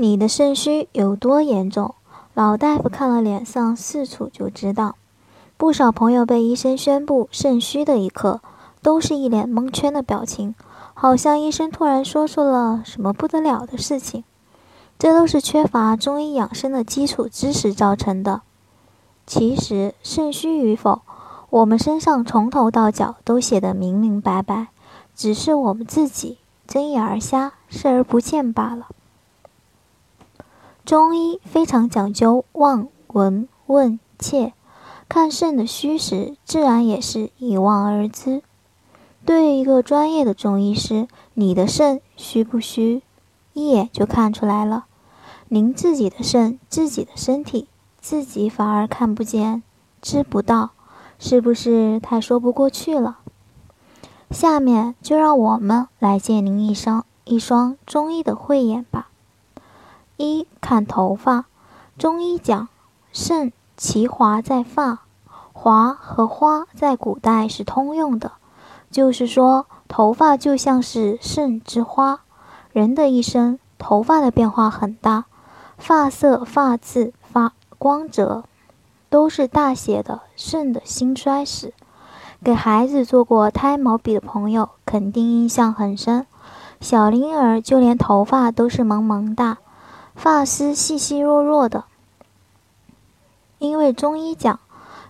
你的肾虚有多严重？老大夫看了脸上四处就知道。不少朋友被医生宣布肾虚的一刻，都是一脸蒙圈的表情，好像医生突然说出了什么不得了的事情。这都是缺乏中医养生的基础知识造成的。其实肾虚与否，我们身上从头到脚都写得明明白白，只是我们自己睁眼而瞎，视而不见罢了。中医非常讲究望、闻、问、切，看肾的虚实，自然也是一望而知。对于一个专业的中医师，你的肾虚不虚，一眼就看出来了。您自己的肾、自己的身体，自己反而看不见、知不到，是不是太说不过去了？下面就让我们来借您一双一双中医的慧眼吧。一看头发，中医讲肾其华在发，华和花在古代是通用的，就是说头发就像是肾之花。人的一生，头发的变化很大，发色、发质、发光泽，都是大写的肾的兴衰史。给孩子做过胎毛笔的朋友，肯定印象很深。小婴儿就连头发都是萌萌哒。发丝细细弱弱的，因为中医讲，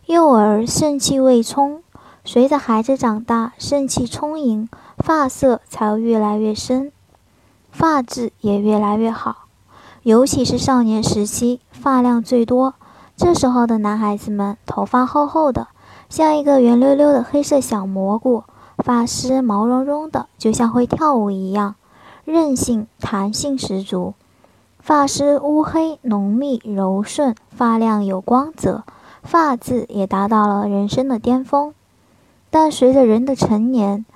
幼儿肾气未充，随着孩子长大，肾气充盈，发色才会越来越深，发质也越来越好。尤其是少年时期，发量最多，这时候的男孩子们头发厚厚的，像一个圆溜溜的黑色小蘑菇，发丝毛茸茸的，就像会跳舞一样，韧性、弹性十足。发丝乌黑浓密柔顺，发量有光泽，发质也达到了人生的巅峰。但随着人的成年，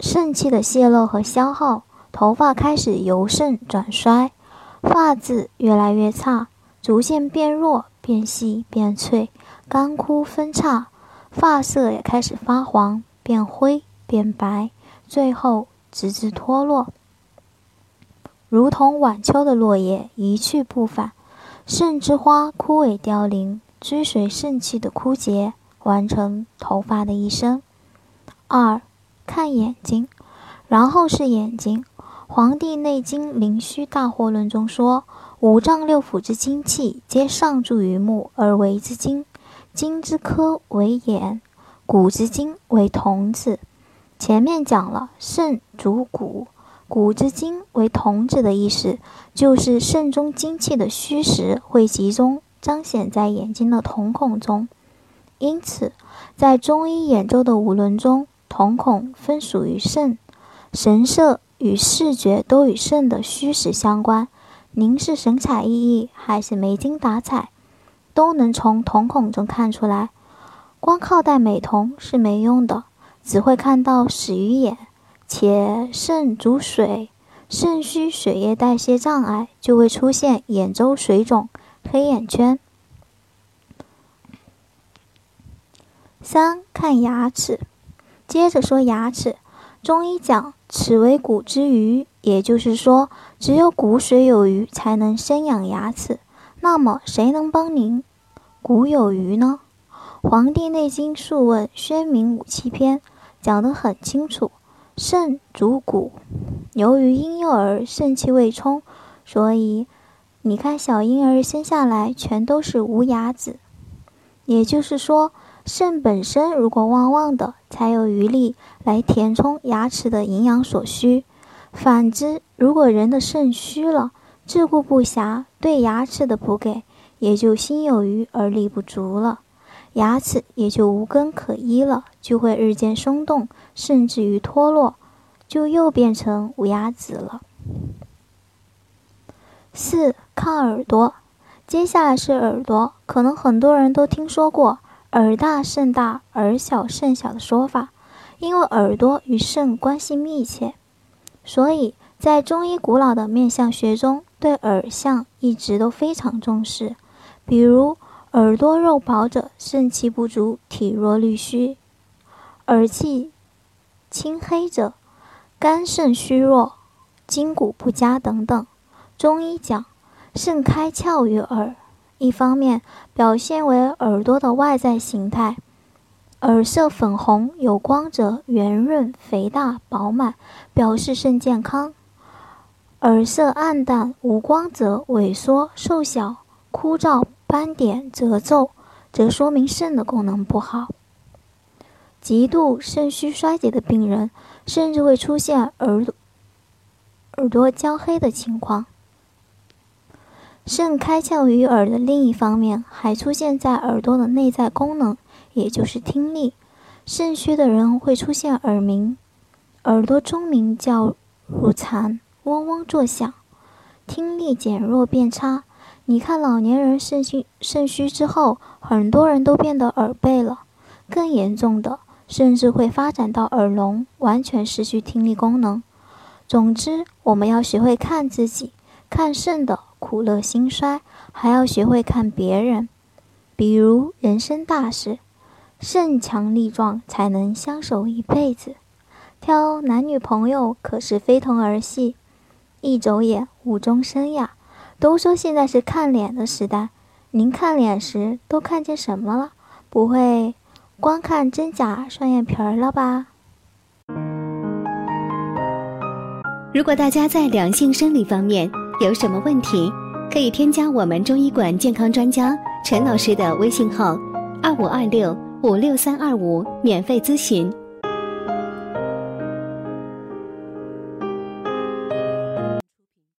肾气的泄露和消耗，头发开始由盛转衰，发质越来越差，逐渐变弱、变细、变脆，干枯分叉，发色也开始发黄、变灰、变白，最后直至脱落。如同晚秋的落叶一去不返，肾之花枯萎凋零，追随肾气的枯竭，完成头发的一生。二看眼睛，然后是眼睛。《黄帝内经·灵虚大惑论》中说：“五脏六腑之精气，皆上注于目而为之精。精之科为眼，骨之精为瞳子。”前面讲了，肾主骨。骨之精为瞳子的意思，就是肾中精气的虚实会集中彰显在眼睛的瞳孔中。因此，在中医眼周的五轮中，瞳孔分属于肾，神色与视觉都与肾的虚实相关。您是神采奕奕还是没精打采，都能从瞳孔中看出来。光靠戴美瞳是没用的，只会看到死鱼眼。且肾主水，肾虚血液代谢障碍，就会出现眼周水肿、黑眼圈。三看牙齿，接着说牙齿。中医讲齿为骨之余，也就是说，只有骨髓有余，才能生养牙齿。那么，谁能帮您骨有余呢？《黄帝内经·素问·宣明五气篇》讲得很清楚。肾主骨，由于婴幼儿肾气未充，所以你看小婴儿生下来全都是无牙子。也就是说，肾本身如果旺旺的，才有余力来填充牙齿的营养所需。反之，如果人的肾虚了，自顾不暇，对牙齿的补给也就心有余而力不足了。牙齿也就无根可依了，就会日渐松动，甚至于脱落，就又变成无牙子了。四看耳朵，接下来是耳朵，可能很多人都听说过“耳大肾大，耳小肾小”的说法，因为耳朵与肾关系密切，所以在中医古老的面相学中，对耳相一直都非常重视。比如，耳朵肉薄者，肾气不足，体弱力虚；耳气青黑者，肝肾虚弱，筋骨不佳等等。中医讲，肾开窍于耳，一方面表现为耳朵的外在形态，耳色粉红有光泽，圆润肥大饱满，表示肾健康；耳色暗淡无光泽萎缩瘦小枯燥斑点褶皱，则说明肾的功能不好。极度肾虚衰竭的病人，甚至会出现耳耳朵焦黑的情况。肾开窍于耳的另一方面，还出现在耳朵的内在功能，也就是听力。肾虚的人会出现耳鸣，耳朵中鸣叫乳残，嗡嗡作响，听力减弱变差。你看，老年人肾虚肾虚之后，很多人都变得耳背了，更严重的甚至会发展到耳聋，完全失去听力功能。总之，我们要学会看自己，看肾的。苦乐兴衰，还要学会看别人。比如人生大事，肾强力壮才能相守一辈子。挑男女朋友可是非同儿戏，一走眼误终身呀。都说现在是看脸的时代，您看脸时都看见什么了？不会光看真假双眼皮儿了吧？如果大家在两性生理方面，有什么问题，可以添加我们中医馆健康专家陈老师的微信号：二五二六五六三二五，免费咨询。